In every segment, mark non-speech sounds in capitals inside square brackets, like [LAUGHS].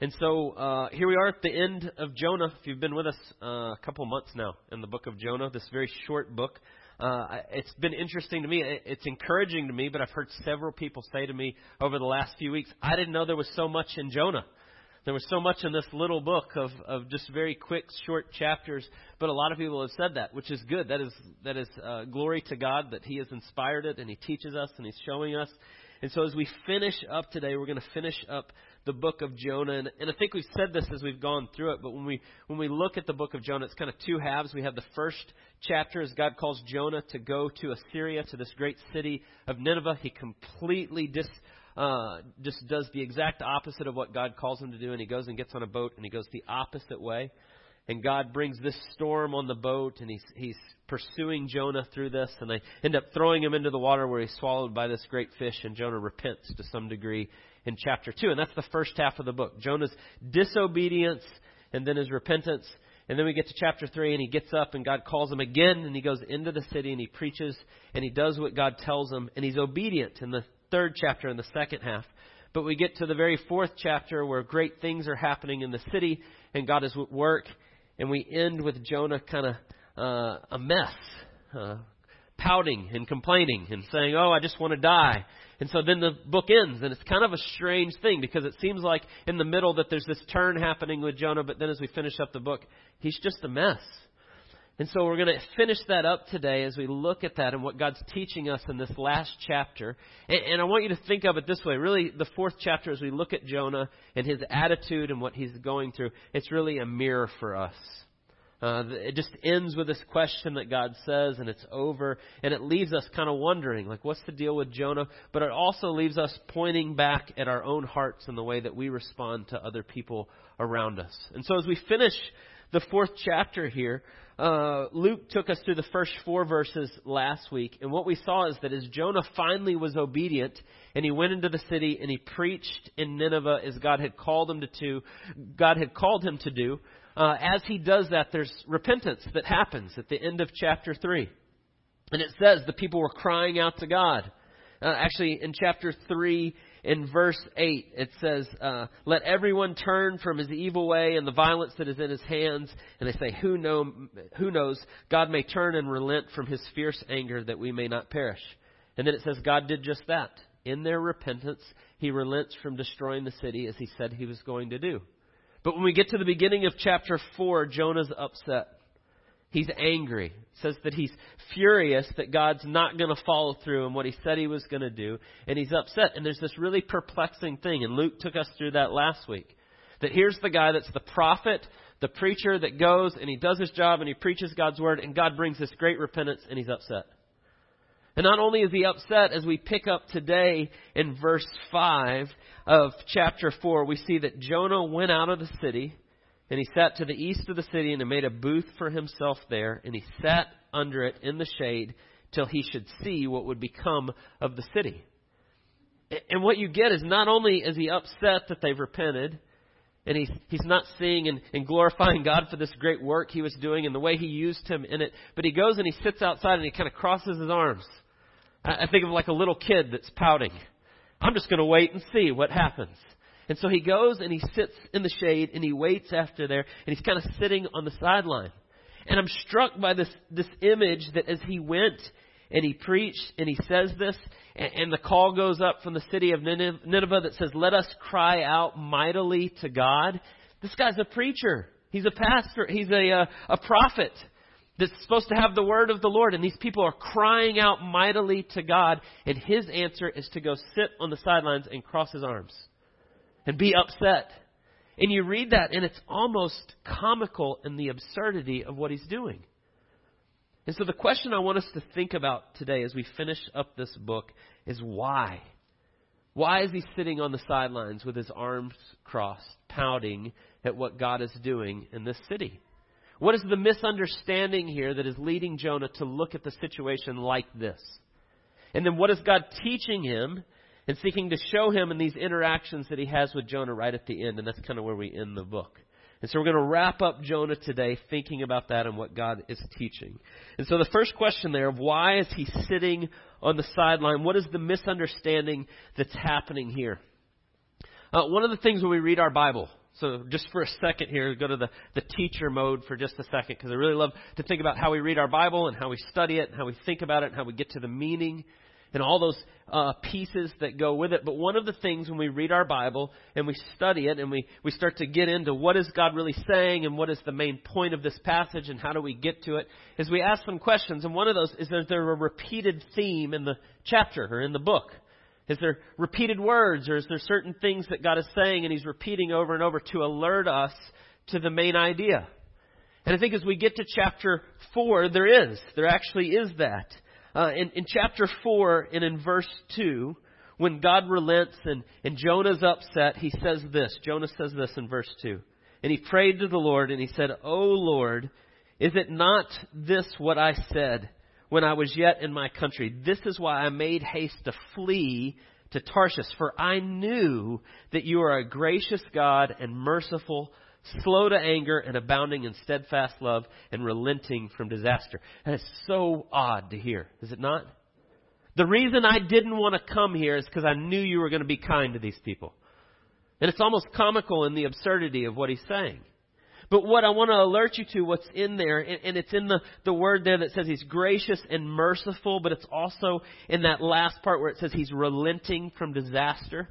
And so uh, here we are at the end of Jonah. If you've been with us uh, a couple months now in the book of Jonah, this very short book, uh, it's been interesting to me. It's encouraging to me, but I've heard several people say to me over the last few weeks, I didn't know there was so much in Jonah. There was so much in this little book of, of just very quick, short chapters, but a lot of people have said that, which is good. That is that is uh, glory to God that He has inspired it and He teaches us and He's showing us. And so as we finish up today, we're going to finish up the book of Jonah. And, and, I think we've said this as we've gone through it, but when we, when we look at the book of Jonah, it's kind of two halves. We have the first chapter as God calls Jonah to go to Assyria, to this great city of Nineveh. He completely dis, uh, just does the exact opposite of what God calls him to do, and he goes and gets on a boat and he goes the opposite way. And God brings this storm on the boat, and he's, he's pursuing Jonah through this, and they end up throwing him into the water where he's swallowed by this great fish, and Jonah repents to some degree in chapter 2. And that's the first half of the book. Jonah's disobedience and then his repentance. And then we get to chapter 3 and he gets up and God calls him again and he goes into the city and he preaches and he does what God tells him and he's obedient in the third chapter in the second half. But we get to the very fourth chapter where great things are happening in the city and God is at work and we end with Jonah kind of uh, a mess, uh, pouting and complaining and saying, "Oh, I just want to die." And so then the book ends, and it's kind of a strange thing because it seems like in the middle that there's this turn happening with Jonah, but then as we finish up the book, he's just a mess. And so we're going to finish that up today as we look at that and what God's teaching us in this last chapter. And, and, I want you to think of it this way. Really, the fourth chapter, as we look at Jonah and his attitude and what he's going through, it's really a mirror for us. Uh, it just ends with this question that God says, and it's over, and it leaves us kind of wondering, like, what's the deal with Jonah? But it also leaves us pointing back at our own hearts and the way that we respond to other people around us. And so, as we finish the fourth chapter here, uh, Luke took us through the first four verses last week, and what we saw is that as Jonah finally was obedient, and he went into the city and he preached in Nineveh as God had called him to, to God had called him to do uh, as he does that, there's repentance that happens at the end of chapter 3. And it says the people were crying out to God. Uh, actually, in chapter 3, in verse 8, it says, uh, Let everyone turn from his evil way and the violence that is in his hands. And they say, who, know, who knows? God may turn and relent from his fierce anger that we may not perish. And then it says, God did just that. In their repentance, he relents from destroying the city as he said he was going to do. But when we get to the beginning of chapter 4, Jonah's upset. He's angry. It says that he's furious that God's not going to follow through on what he said he was going to do, and he's upset. And there's this really perplexing thing, and Luke took us through that last week. That here's the guy that's the prophet, the preacher that goes and he does his job and he preaches God's word, and God brings this great repentance, and he's upset. And not only is he upset, as we pick up today in verse 5, of chapter 4, we see that Jonah went out of the city and he sat to the east of the city and made a booth for himself there and he sat under it in the shade till he should see what would become of the city. And what you get is not only is he upset that they've repented, and he's, he's not seeing and, and glorifying God for this great work he was doing and the way he used him in it, but he goes and he sits outside and he kind of crosses his arms. I, I think of like a little kid that's pouting. I'm just going to wait and see what happens. And so he goes and he sits in the shade and he waits after there and he's kind of sitting on the sideline. And I'm struck by this, this image that as he went and he preached and he says this and, and the call goes up from the city of Nineveh that says, let us cry out mightily to God. This guy's a preacher. He's a pastor. He's a, a, uh, a prophet that's supposed to have the word of the Lord, and these people are crying out mightily to God, and his answer is to go sit on the sidelines and cross his arms and be upset. And you read that, and it's almost comical in the absurdity of what he's doing. And so the question I want us to think about today as we finish up this book is why? Why is he sitting on the sidelines with his arms crossed, pouting at what God is doing in this city? What is the misunderstanding here that is leading Jonah to look at the situation like this? And then what is God teaching him and seeking to show him in these interactions that he has with Jonah right at the end? And that's kind of where we end the book. And so we're going to wrap up Jonah today thinking about that and what God is teaching. And so the first question there of why is he sitting on the sideline? What is the misunderstanding that's happening here? Uh, one of the things when we read our Bible, So just for a second here, go to the, the teacher mode for just a second because I really love to think about how we read our Bible and how we study it and how we think about it and how we get to the meaning and all those uh, pieces that go with it. But one of the things when we read our Bible and we study it and we, we start to get into what is God really saying and what is the main point of this passage and how do we get to it is we ask some questions. And one of those is, is there a repeated theme in the chapter or in the book? Is there repeated words or is there certain things that God is saying and He's repeating over and over to alert us to the main idea? And I think as we get to chapter 4, there is. There actually is that. Uh, in, in chapter 4 and in verse 2, when God relents and, and Jonah's upset, he says this. Jonah says this in verse 2. And he prayed to the Lord and he said, O Lord, is it not this what I said? when I was yet in my country. This is why I made haste to flee to Tarshish, for I knew that you are a gracious God and merciful, slow to anger, and abounding in steadfast love, and relenting from disaster. That is so odd to hear, is it not? The reason I didn't want to come here is because I knew you were going to be kind to these people. And it's almost comical in the absurdity of what he's saying. But what I want to alert you to, what's in there, and, and it's in the, the word there that says he's gracious and merciful, but it's also in that last part where it says he's relenting from disaster.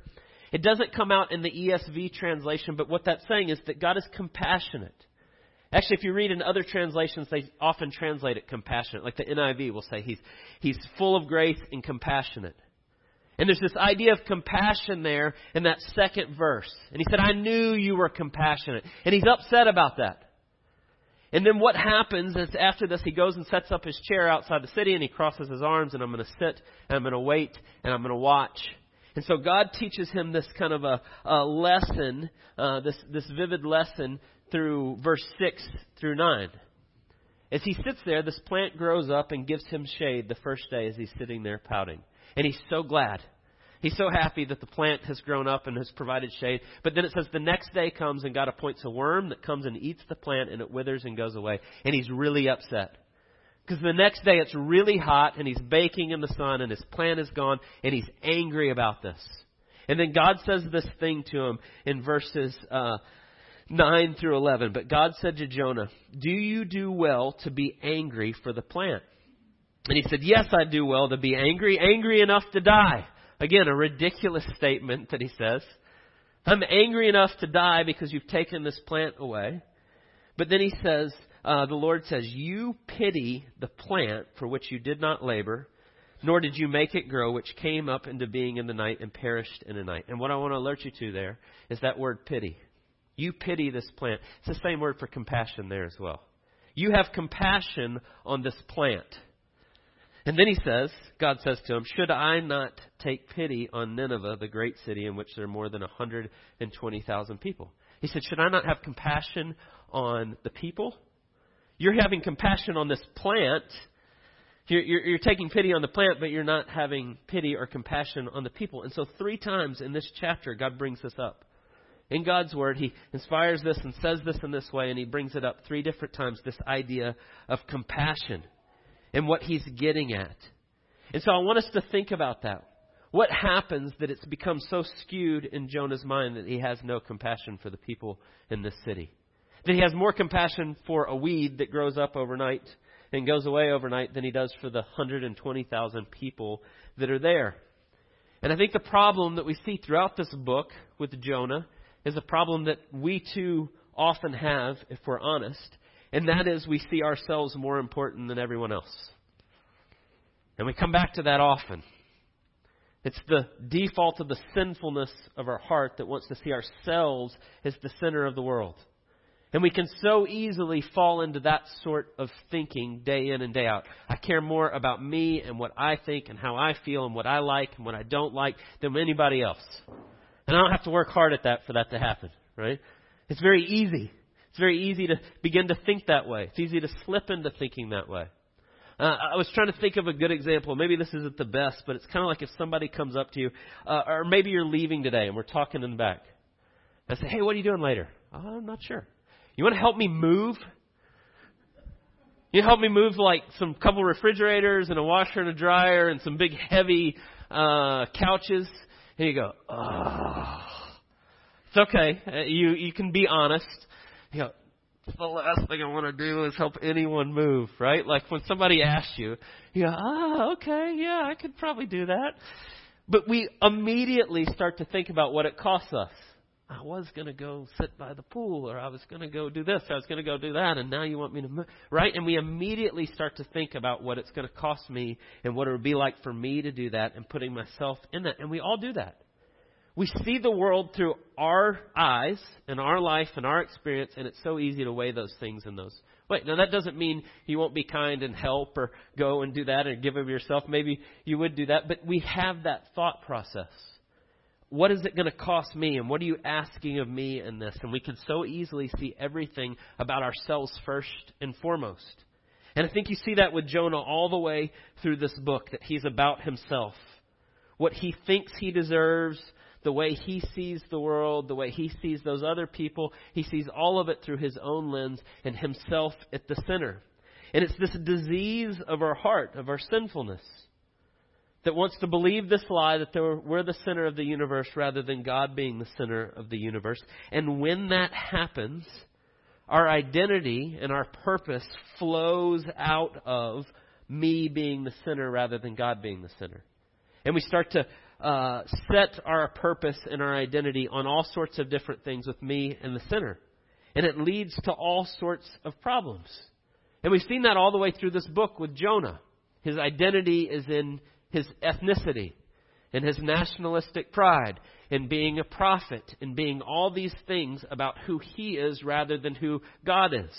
It doesn't come out in the ESV translation, but what that's saying is that God is compassionate. Actually, if you read in other translations, they often translate it compassionate. Like the NIV will say he's, he's full of grace and compassionate. And there's this idea of compassion there in that second verse. And he said, I knew you were compassionate. And he's upset about that. And then what happens is after this, he goes and sets up his chair outside the city and he crosses his arms and I'm going to sit and I'm going to wait and I'm going to watch. And so God teaches him this kind of a, a lesson, uh, this, this vivid lesson through verse 6 through 9. As he sits there, this plant grows up and gives him shade the first day as he's sitting there pouting. And he's so glad. He's so happy that the plant has grown up and has provided shade. But then it says the next day comes and God appoints a worm that comes and eats the plant and it withers and goes away. And he's really upset. Because the next day it's really hot and he's baking in the sun and his plant is gone and he's angry about this. And then God says this thing to him in verses uh, 9 through 11. But God said to Jonah, Do you do well to be angry for the plant? And he said, Yes, I do well to be angry, angry enough to die. Again, a ridiculous statement that he says. I'm angry enough to die because you've taken this plant away. But then he says, uh, the Lord says, You pity the plant for which you did not labor, nor did you make it grow, which came up into being in the night and perished in the night. And what I want to alert you to there is that word pity. You pity this plant. It's the same word for compassion there as well. You have compassion on this plant. And then he says, God says to him, Should I not take pity on Nineveh, the great city in which there are more than 120,000 people? He said, Should I not have compassion on the people? You're having compassion on this plant. You're, you're, you're, taking pity on the plant, but you're not having pity or compassion on the people. And so, three times in this chapter, God brings this up. In God's Word, He inspires this and says this in this way, and He brings it up three different times this idea of compassion and what he's getting at. And so I want us to think about that. What happens that it's become so skewed in Jonah's mind that he has no compassion for the people in this city? That he has more compassion for a weed that grows up overnight and goes away overnight than he does for the 120,000 people that are there. And I think the problem that we see throughout this book with Jonah is a problem that we too often have, if we're honest, and that is we see ourselves more important than everyone else. And we come back to that often. It's the default of the sinfulness of our heart that wants to see ourselves as the center of the world. And we can so easily fall into that sort of thinking day in and day out. I care more about me and what I think and how I feel and what I like and what I don't like than anybody else. And I don't have to work hard at that for that to happen, right? It's very easy. It's very easy to begin to think that way. It's easy to slip into thinking that way. Uh, I was trying to think of a good example. Maybe this isn't the best, but it's kind of like if somebody comes up to you, uh, or maybe you're leaving today and we're talking in the back. I say, hey, what are you doing later? Oh, I'm not sure. You want to help me move? You help me move like some couple refrigerators and a washer and a dryer and some big heavy uh, couches. And you go, oh, It's okay. Uh, you you can be honest. You know, the last thing I want to do is help anyone move, right? Like when somebody asks you, you go, ah, okay, yeah, I could probably do that. But we immediately start to think about what it costs us. I was going to go sit by the pool, or I was going to go do this, or I was going to go do that, and now you want me to move, right? And we immediately start to think about what it's going to cost me and what it would be like for me to do that and putting myself in that. And we all do that. We see the world through our eyes and our life and our experience, and it's so easy to weigh those things in those. Wait, now that doesn't mean you won't be kind and help or go and do that and give of yourself. Maybe you would do that, but we have that thought process. What is it going to cost me, and what are you asking of me in this? And we can so easily see everything about ourselves first and foremost. And I think you see that with Jonah all the way through this book, that he's about himself. What he thinks he deserves, the way he sees the world, the way he sees those other people. He sees all of it through his own lens and himself at the center. And it's this disease of our heart, of our sinfulness, that wants to believe this lie that we're the center of the universe rather than God being the center of the universe. And when that happens, our identity and our purpose flows out of me being the center rather than God being the center. And we start to uh, set our purpose and our identity on all sorts of different things with me and the sinner. And it leads to all sorts of problems. And we've seen that all the way through this book with Jonah. His identity is in his ethnicity, and his nationalistic pride, in being a prophet, in being all these things about who he is rather than who God is.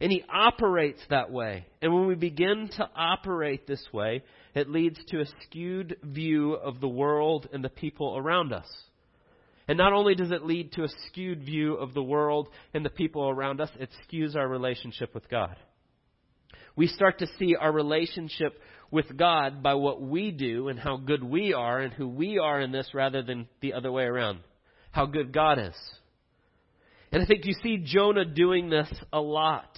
And he operates that way. And when we begin to operate this way, it leads to a skewed view of the world and the people around us. And not only does it lead to a skewed view of the world and the people around us, it skews our relationship with God. We start to see our relationship with God by what we do and how good we are and who we are in this rather than the other way around. How good God is. And I think you see Jonah doing this a lot.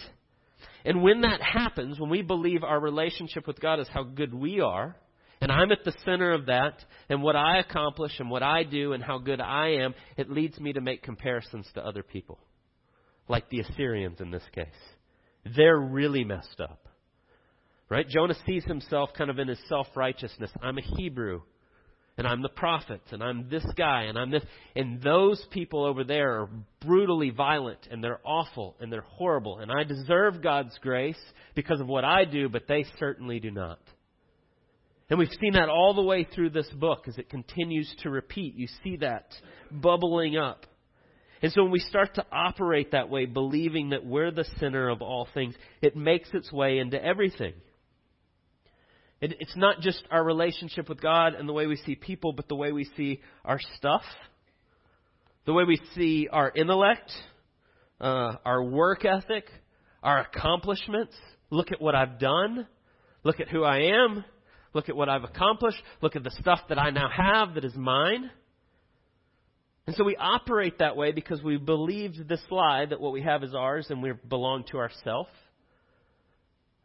And when that happens, when we believe our relationship with God is how good we are, and I'm at the center of that, and what I accomplish and what I do and how good I am, it leads me to make comparisons to other people. Like the Assyrians in this case. They're really messed up. Right? Jonah sees himself kind of in his self righteousness. I'm a Hebrew and I'm the prophet, and I'm this guy, and I'm this. And those people over there are brutally violent, and they're awful, and they're horrible. And I deserve God's grace because of what I do, but they certainly do not. And we've seen that all the way through this book as it continues to repeat. You see that bubbling up. And so when we start to operate that way, believing that we're the center of all things, it makes its way into everything. It, it's not just our relationship with God and the way we see people, but the way we see our stuff, the way we see our intellect, uh, our work ethic, our accomplishments. Look at what I've done. Look at who I am. Look at what I've accomplished. Look at the stuff that I now have that is mine. And so we operate that way because we believed this lie that what we have is ours and we belong to ourselves.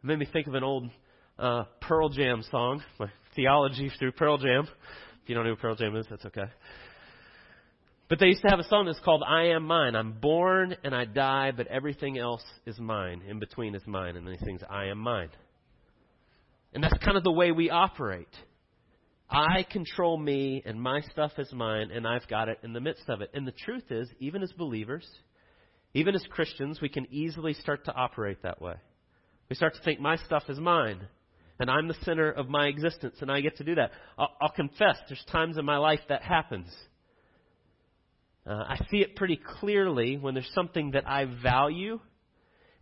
It made me think of an old uh, Pearl Jam song, my theology through Pearl Jam. If you don't know who Pearl Jam is, that's okay. But they used to have a song that's called I Am Mine. I'm born and I die, but everything else is mine. In between is mine. And then he sings, I am mine. And that's kind of the way we operate. I control me and my stuff is mine and I've got it in the midst of it. And the truth is, even as believers, even as Christians, we can easily start to operate that way. We start to think my stuff is mine and I'm the center of my existence, and I get to do that. I'll, I'll confess, there's times in my life that happens. Uh, I see it pretty clearly when there's something that I value,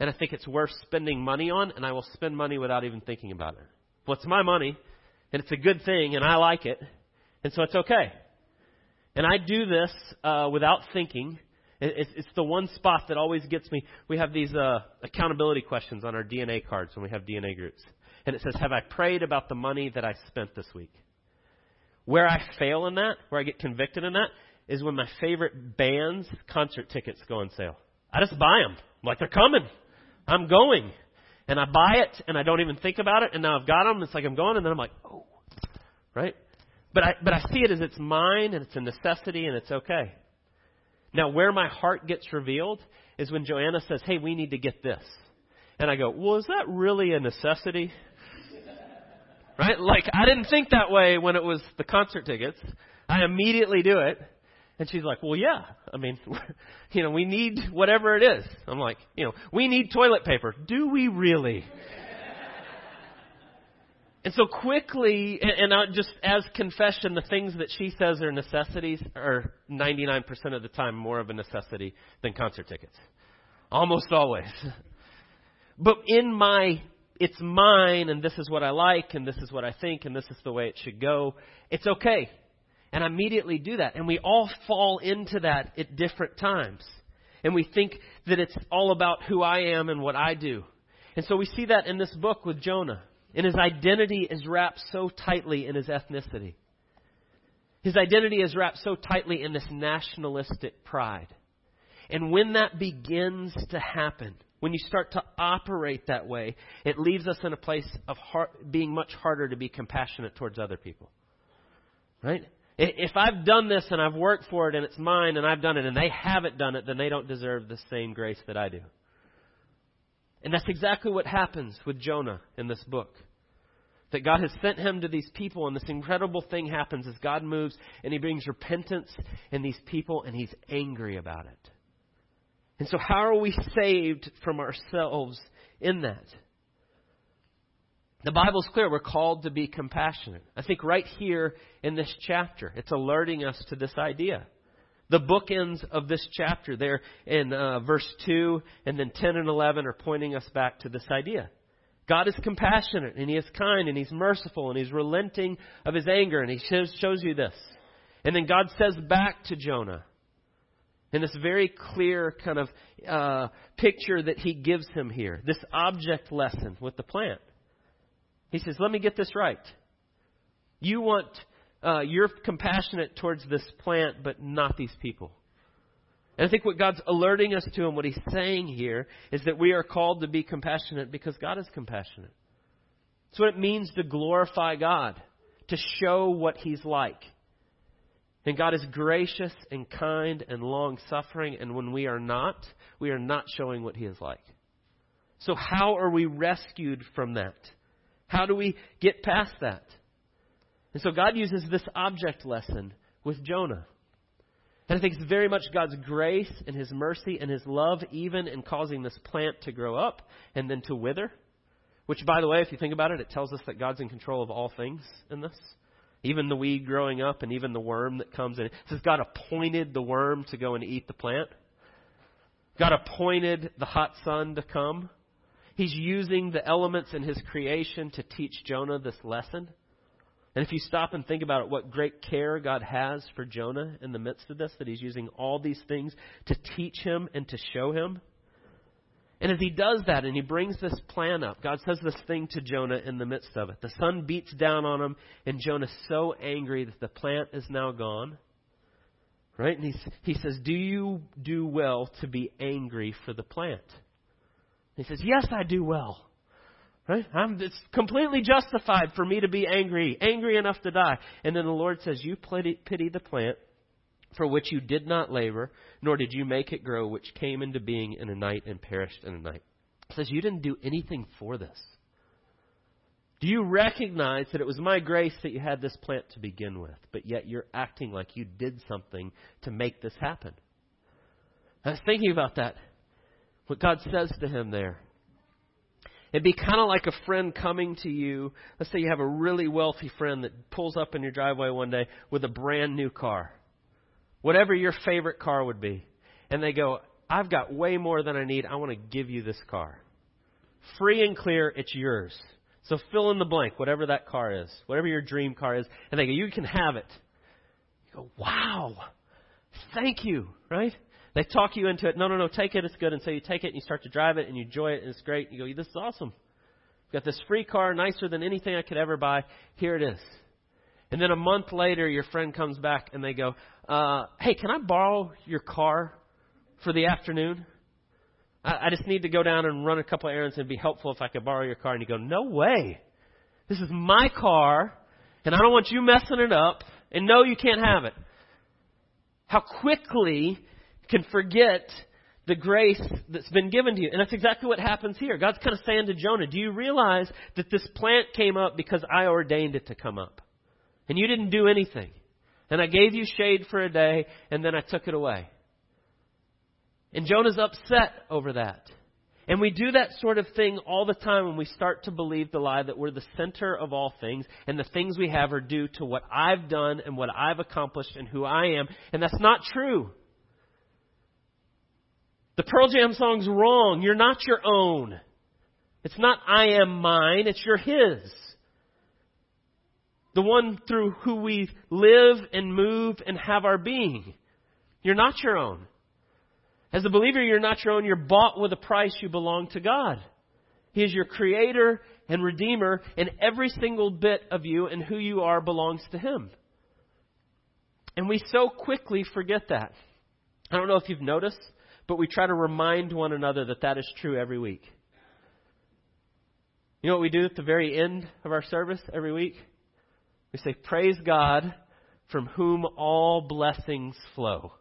and I think it's worth spending money on, and I will spend money without even thinking about it. Well, it's my money, and it's a good thing, and I like it, and so it's okay. And I do this uh, without thinking. It's, the one spot that always gets me. We have these uh, accountability questions on our DNA cards when we have DNA groups and it says, Have I prayed about the money that I spent this week? Where I fail in that, where I get convicted in that, is when my favorite band's concert tickets go on sale. I just buy them. I'm like, they're coming. I'm going. And I buy it, and I don't even think about it, and now I've got them. It's like I'm going, and then I'm like, oh. Right? But I, but I see it as it's mine, and it's a necessity, and it's okay. Now, where my heart gets revealed is when Joanna says, Hey, we need to get this. And I go, Well, is that really a necessity? Right? Like, I didn't think that way when it was the concert tickets. I immediately do it. And she's like, well, yeah. I mean, [LAUGHS] you know, we need whatever it is. I'm like, you know, we need toilet paper. Do we really? [LAUGHS] and so quickly, and, and just as confession, the things that she says are necessities are 99% of the time more of a necessity than concert tickets. Almost always. But in my, it's mine, and this is what I like, and this is what I think, and this is the way it should go, it's okay and I immediately do that. And we all fall into that at different times. And we think that it's all about who I am and what I do. And so we see that in this book with Jonah. And his identity is wrapped so tightly in his ethnicity. His identity is wrapped so tightly in this nationalistic pride. And when that begins to happen, when you start to operate that way, it leaves us in a place of heart, being much harder to be compassionate towards other people. Right? If I've done this and I've worked for it and it's mine and I've done it and they haven't done it, then they don't deserve the same grace that I do. And that's exactly what happens with Jonah in this book. That God has sent him to these people, and this incredible thing happens as God moves and he brings repentance in these people, and he's angry about it. And so, how are we saved from ourselves in that? The Bible's clear. We're called to be compassionate. I think right here in this chapter, it's alerting us to this idea. The bookends of this chapter, there in uh, verse 2 and then 10 and 11, are pointing us back to this idea. God is compassionate and He is kind and He's merciful and He's relenting of His anger and He shows, shows you this. And then God says back to Jonah in this very clear kind of uh, picture that He gives him here, this object lesson with the plant. He says, Let me get this right. You want, uh, you're compassionate towards this plant, but not these people. And I think what God's alerting us to and what He's saying here is that we are called to be compassionate because God is compassionate. It's what it means to glorify God, to show what He's like. And God is gracious and kind and long suffering, and when we are not, we are not showing what He is like. So, how are we rescued from that? How do we get past that? And so God uses this object lesson with Jonah. And I think it's very much God's grace and His mercy and His love, even in causing this plant to grow up and then to wither. Which, by the way, if you think about it, it tells us that God's in control of all things in this. Even the weed growing up and even the worm that comes in. It says God appointed the worm to go and eat the plant. God appointed the hot sun to come. He's using the elements in his creation to teach Jonah this lesson. And if you stop and think about it, what great care God has for Jonah in the midst of this, that he's using all these things to teach him and to show him. And as he does that and he brings this plan up, God says this thing to Jonah in the midst of it. The sun beats down on him, and Jonah's so angry that the plant is now gone. Right? And he, he says, Do you do well to be angry for the plant? He says, Yes, I do well. Right? I'm, it's completely justified for me to be angry, angry enough to die. And then the Lord says, You pity, pity the plant for which you did not labor, nor did you make it grow, which came into being in a night and perished in a night. He says, You didn't do anything for this. Do you recognize that it was my grace that you had this plant to begin with, but yet you're acting like you did something to make this happen? I was thinking about that what God says to him there. It'd be kind of like a friend coming to you. Let's say you have a really wealthy friend that pulls up in your driveway one day with a brand new car, whatever your favorite car would be. And they go, I've got way more than I need. I want to give you this car. Free and clear, it's yours. So fill in the blank, whatever that car is, whatever your dream car is. And they go, You can have it. You go, Wow. Thank you, right? They talk you into it. No, no, no, take it. It's good. And so you take it and you start to drive it and you enjoy it and it's great. You go, this is awesome. I've got this free car, nicer than anything I could ever buy. Here it is. And then a month later, your friend comes back and they go, uh, hey, can I borrow your car for the afternoon? I, I just need to go down and run a couple errands and be helpful if I could borrow your car. And you go, no way. This is my car and I don't want you messing it up. And no, you can't have it. How quickly can forget the grace that's been given to you. And that's exactly what happens here. God's kind of saying to Jonah, Do you realize that this plant came up because I ordained it to come up? And you didn't do anything. And I gave you shade for a day, and then I took it away. And Jonah's upset over that. And we do that sort of thing all the time when we start to believe the lie that we're the center of all things and the things we have are due to what I've done and what I've accomplished and who I am. And that's not true. The Pearl Jam song's wrong. You're not your own. It's not I am mine, it's your his. The one through who we live and move and have our being. You're not your own. As a believer, you're not your own. You're bought with a price. You belong to God. He is your creator and redeemer, and every single bit of you and who you are belongs to Him. And we so quickly forget that. I don't know if you've noticed, but we try to remind one another that that is true every week. You know what we do at the very end of our service every week? We say, Praise God from whom all blessings flow.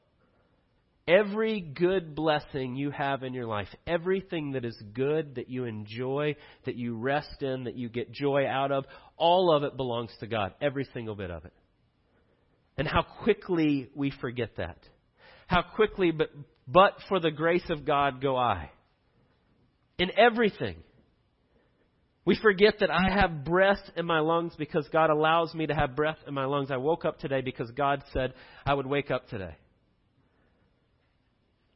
Every good blessing you have in your life, everything that is good, that you enjoy, that you rest in, that you get joy out of, all of it belongs to God. Every single bit of it. And how quickly we forget that. How quickly, but, but for the grace of God, go I. In everything. We forget that I have breath in my lungs because God allows me to have breath in my lungs. I woke up today because God said I would wake up today.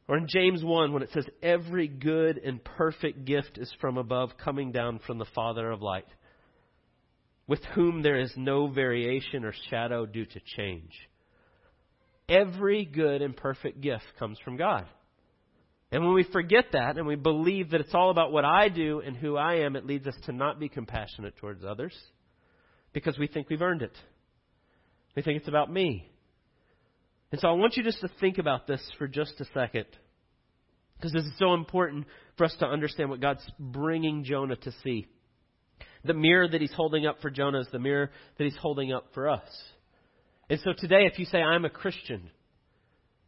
Or in James 1, when it says, Every good and perfect gift is from above, coming down from the Father of light, with whom there is no variation or shadow due to change. Every good and perfect gift comes from God. And when we forget that and we believe that it's all about what I do and who I am, it leads us to not be compassionate towards others because we think we've earned it. We think it's about me. And so I want you just to think about this for just a second. Because this is so important for us to understand what God's bringing Jonah to see. The mirror that he's holding up for Jonah is the mirror that he's holding up for us. And so today, if you say, I'm a Christian,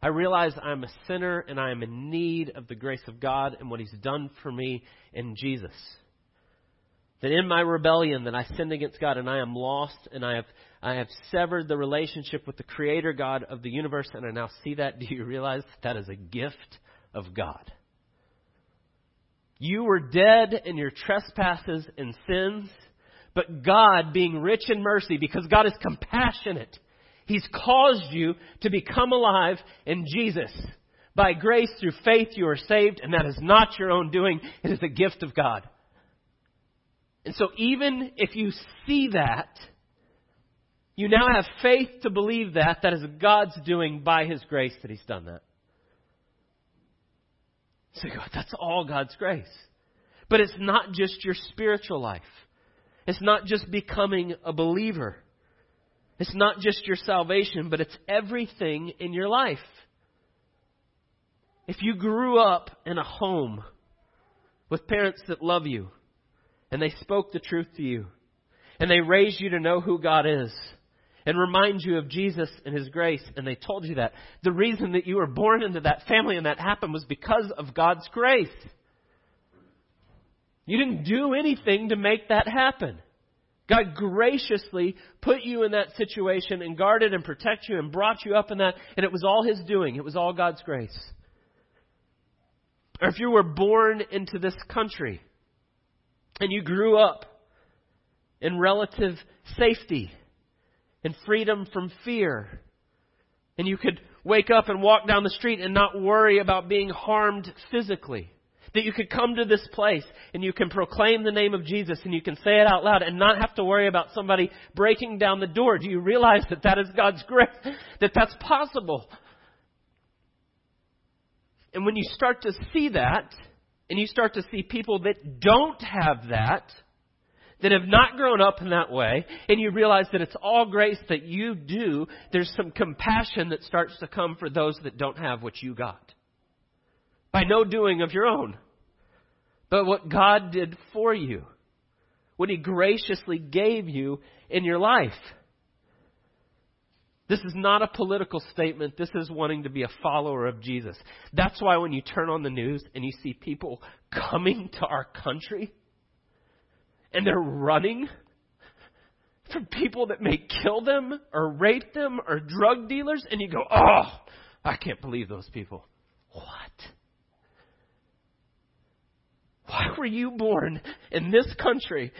I realize I'm a sinner and I am in need of the grace of God and what he's done for me in Jesus. That in my rebellion that I sinned against God and I am lost and I have I have severed the relationship with the creator God of the universe and I now see that. [LAUGHS] Do you realize that is a gift of God? You were dead in your trespasses and sins, but God, being rich in mercy, because God is compassionate, He's caused you to become alive in Jesus. By grace through faith you are saved, and that is not your own doing. It is a gift of God. And so even if you see that, you now have faith to believe that. That is God's doing by His grace that He's done that. So you go, that's all God's grace. But it's not just your spiritual life. It's not just becoming a believer. It's not just your salvation, but it's everything in your life. If you grew up in a home with parents that love you, and they spoke the truth to you, and they raised you to know who God is, and remind you of Jesus and His grace, and they told you that. The reason that you were born into that family and that happened was because of God's grace. You didn't do anything to make that happen. God graciously put you in that situation and guarded and protected you and brought you up in that, and it was all His doing. It was all God's grace. Or if you were born into this country and you grew up in relative safety and freedom from fear. And you could wake up and walk down the street and not worry about being harmed physically. That you could come to this place and you can proclaim the name of Jesus and you can say it out loud and not have to worry about somebody breaking down the door. Do you realize that that is God's grace? That that's possible? And when you start to see that, and you start to see people that don't have that, that have not grown up in that way, and you realize that it's all grace that you do, there's some compassion that starts to come for those that don't have what you got. By no doing of your own, but what God did for you, what He graciously gave you in your life. This is not a political statement. This is wanting to be a follower of Jesus. That's why when you turn on the news and you see people coming to our country and they're running from people that may kill them or rape them or drug dealers, and you go, oh, I can't believe those people. What? Why were you born in this country,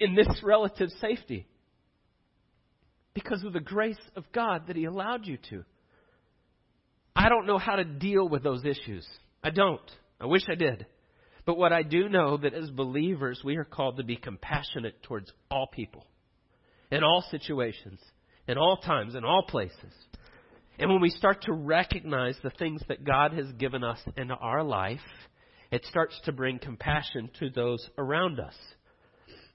in this relative safety? Because of the grace of God that He allowed you to. I don't know how to deal with those issues. I don't. I wish I did. But what I do know that as believers, we are called to be compassionate towards all people, in all situations, in all times, in all places. And when we start to recognize the things that God has given us in our life, it starts to bring compassion to those around us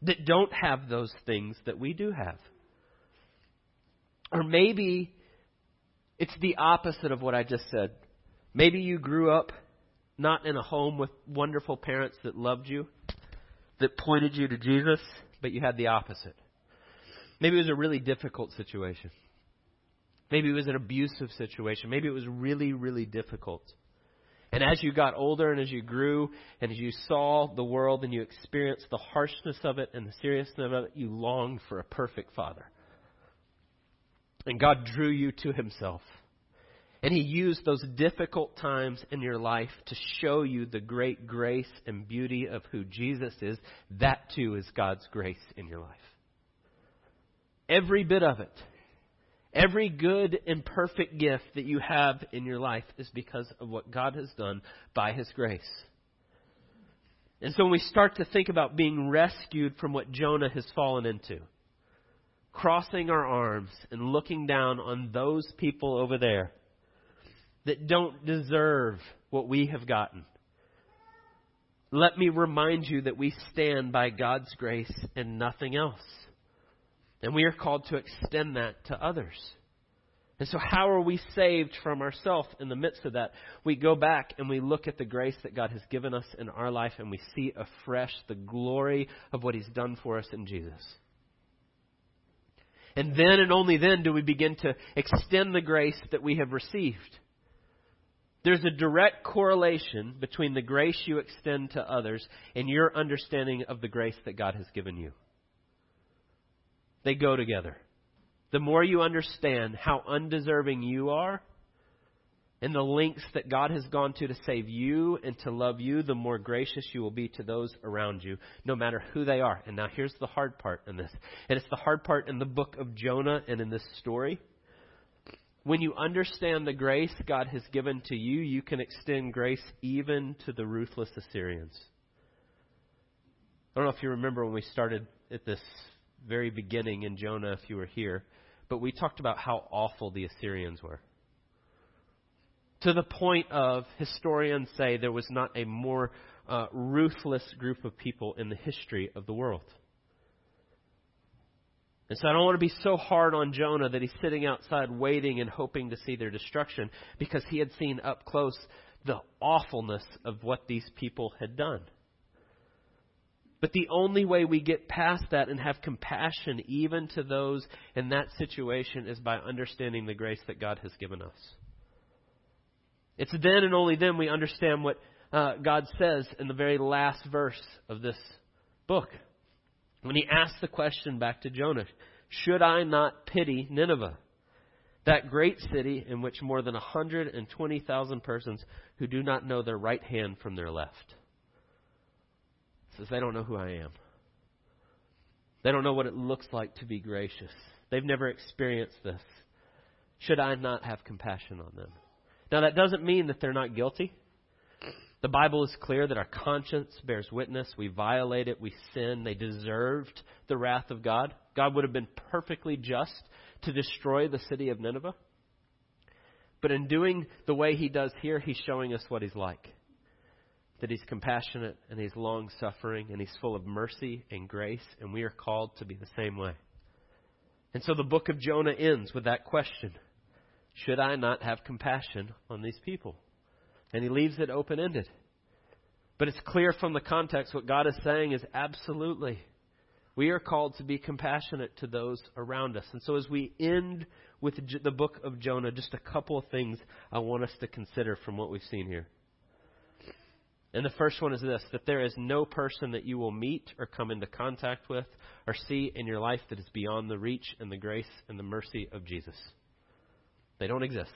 that don't have those things that we do have. Or maybe it's the opposite of what I just said. Maybe you grew up not in a home with wonderful parents that loved you, that pointed you to Jesus, but you had the opposite. Maybe it was a really difficult situation. Maybe it was an abusive situation. Maybe it was really, really difficult. And as you got older and as you grew and as you saw the world and you experienced the harshness of it and the seriousness of it, you longed for a perfect father. And God drew you to himself. And He used those difficult times in your life to show you the great grace and beauty of who Jesus is. That too is God's grace in your life. Every bit of it. Every good and perfect gift that you have in your life is because of what God has done by His grace. And so when we start to think about being rescued from what Jonah has fallen into, crossing our arms and looking down on those people over there that don't deserve what we have gotten. Let me remind you that we stand by God's grace and nothing else. And we are called to extend that to others. And so, how are we saved from ourselves in the midst of that? We go back and we look at the grace that God has given us in our life and we see afresh the glory of what He's done for us in Jesus. And then and only then do we begin to extend the grace that we have received. There's a direct correlation between the grace you extend to others and your understanding of the grace that God has given you. They go together. The more you understand how undeserving you are and the lengths that God has gone to to save you and to love you, the more gracious you will be to those around you, no matter who they are. And now here's the hard part in this. And it's the hard part in the book of Jonah and in this story. When you understand the grace God has given to you, you can extend grace even to the ruthless Assyrians. I don't know if you remember when we started at this very beginning in Jonah, if you were here, but we talked about how awful the Assyrians were. To the point of historians say there was not a more uh, ruthless group of people in the history of the world. And so I don't want to be so hard on Jonah that he's sitting outside waiting and hoping to see their destruction because he had seen up close the awfulness of what these people had done. But the only way we get past that and have compassion even to those in that situation is by understanding the grace that God has given us. It's then and only then we understand what uh, God says in the very last verse of this book. When he asks the question back to Jonah, Should I not pity Nineveh, that great city in which more than 120,000 persons who do not know their right hand from their left? Says, They don't know who I am. They don't know what it looks like to be gracious. They've never experienced this. Should I not have compassion on them? Now, that doesn't mean that they're not guilty. The Bible is clear that our conscience bears witness. We violate it. We sin. They deserved the wrath of God. God would have been perfectly just to destroy the city of Nineveh. But in doing the way he does here, he's showing us what he's like. That he's compassionate and he's long suffering and he's full of mercy and grace, and we are called to be the same way. And so the book of Jonah ends with that question Should I not have compassion on these people? And he leaves it open ended. But it's clear from the context what God is saying is absolutely. We are called to be compassionate to those around us. And so as we end with the book of Jonah, just a couple of things I want us to consider from what we've seen here. And the first one is this that there is no person that you will meet or come into contact with or see in your life that is beyond the reach and the grace and the mercy of Jesus. They don't exist.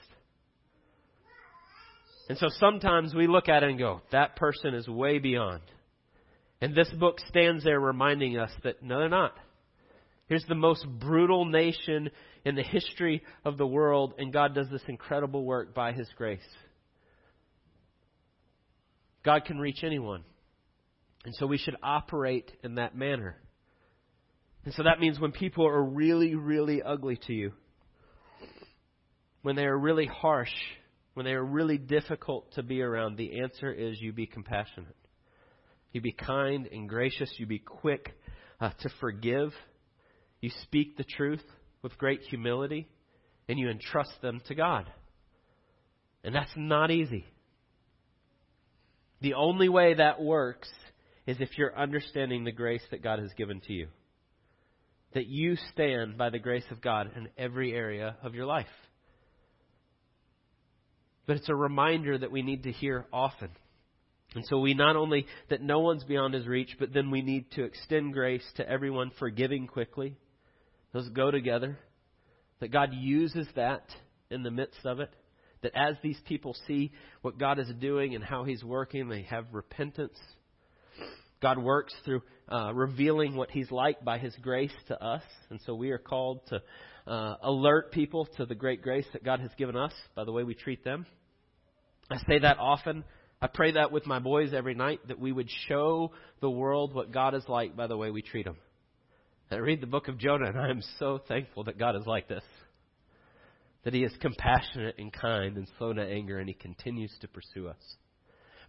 And so sometimes we look at it and go, that person is way beyond. And this book stands there reminding us that no, they're not. Here's the most brutal nation in the history of the world, and God does this incredible work by His grace. God can reach anyone. And so we should operate in that manner. And so that means when people are really, really ugly to you, when they are really harsh, when they are really difficult to be around, the answer is you be compassionate. You be kind and gracious. You be quick uh, to forgive. You speak the truth with great humility, and you entrust them to God. And that's not easy. The only way that works is if you're understanding the grace that God has given to you. That you stand by the grace of God in every area of your life. But it's a reminder that we need to hear often. And so we not only that no one's beyond his reach, but then we need to extend grace to everyone, forgiving quickly. Those go together. That God uses that in the midst of it. That as these people see what God is doing and how He's working, they have repentance. God works through uh, revealing what He's like by His grace to us. And so we are called to uh, alert people to the great grace that God has given us by the way we treat them. I say that often. I pray that with my boys every night that we would show the world what God is like by the way we treat them. I read the book of Jonah and I am so thankful that God is like this that he is compassionate and kind and slow to anger, and he continues to pursue us.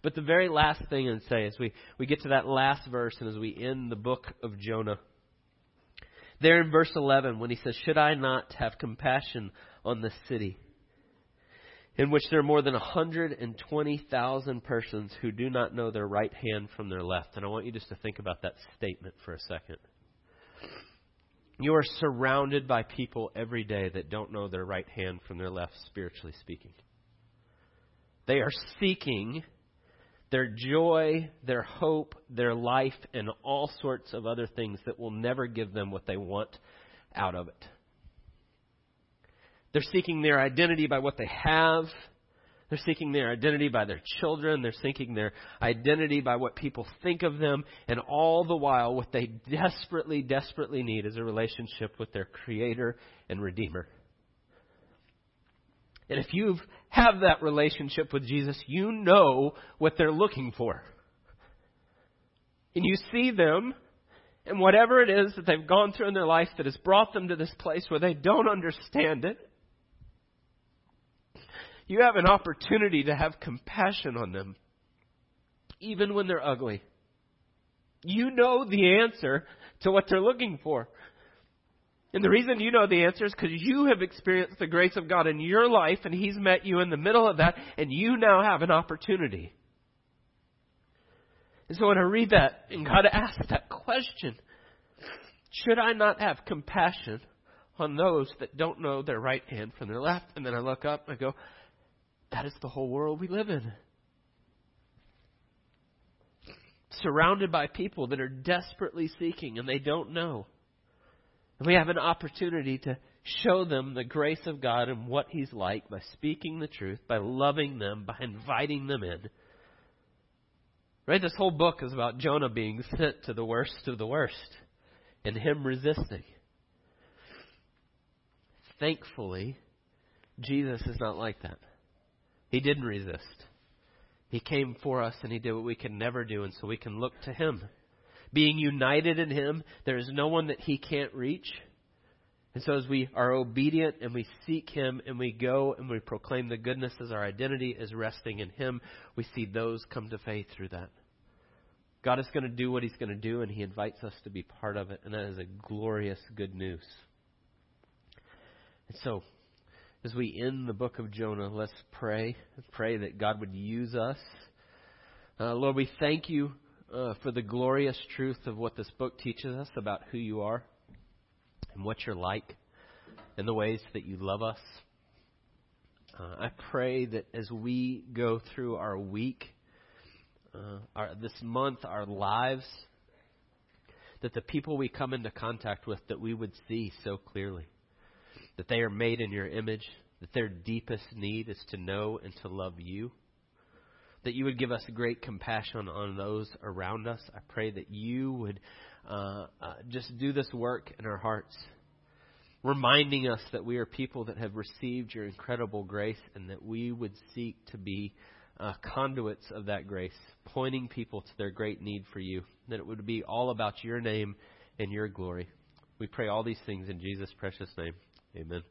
But the very last thing I'd say as we, we get to that last verse and as we end the book of Jonah, there in verse 11, when he says, Should I not have compassion on this city, in which there are more than 120,000 persons who do not know their right hand from their left? And I want you just to think about that statement for a second. You are surrounded by people every day that don't know their right hand from their left, spiritually speaking. They are seeking their joy, their hope, their life, and all sorts of other things that will never give them what they want out of it. They're seeking their identity by what they have they're seeking their identity by their children. They're seeking their identity by what people think of them. And all the while, what they desperately, desperately need is a relationship with their Creator and Redeemer. And if you have that relationship with Jesus, you know what they're looking for. And you see them, and whatever it is that they've gone through in their life that has brought them to this place where they don't understand it, you have an opportunity to have compassion on them, even when they're ugly. You know the answer to what they're looking for. And the reason you know the answer is because you have experienced the grace of God in your life, and He's met you in the middle of that, and you now have an opportunity. And so when I read that, and God asks that question, should I not have compassion on those that don't know their right hand from their left? And then I look up and I go, that is the whole world we live in. Surrounded by people that are desperately seeking and they don't know. And we have an opportunity to show them the grace of God and what He's like by speaking the truth, by loving them, by inviting them in. Right? This whole book is about Jonah being sent to the worst of the worst and him resisting. Thankfully, Jesus is not like that. He didn't resist. He came for us and he did what we can never do, and so we can look to him. Being united in him, there is no one that he can't reach. And so as we are obedient and we seek him and we go and we proclaim the goodness as our identity is resting in him, we see those come to faith through that. God is going to do what he's going to do, and he invites us to be part of it, and that is a glorious good news. And so, as we end the book of Jonah, let's pray. Let's pray that God would use us. Uh, Lord, we thank you uh, for the glorious truth of what this book teaches us about who you are and what you're like and the ways that you love us. Uh, I pray that as we go through our week, uh, our, this month, our lives, that the people we come into contact with, that we would see so clearly that they are made in your image, that their deepest need is to know and to love you, that you would give us great compassion on those around us. I pray that you would uh, uh, just do this work in our hearts, reminding us that we are people that have received your incredible grace and that we would seek to be uh, conduits of that grace, pointing people to their great need for you, that it would be all about your name and your glory. We pray all these things in Jesus' precious name. Amen.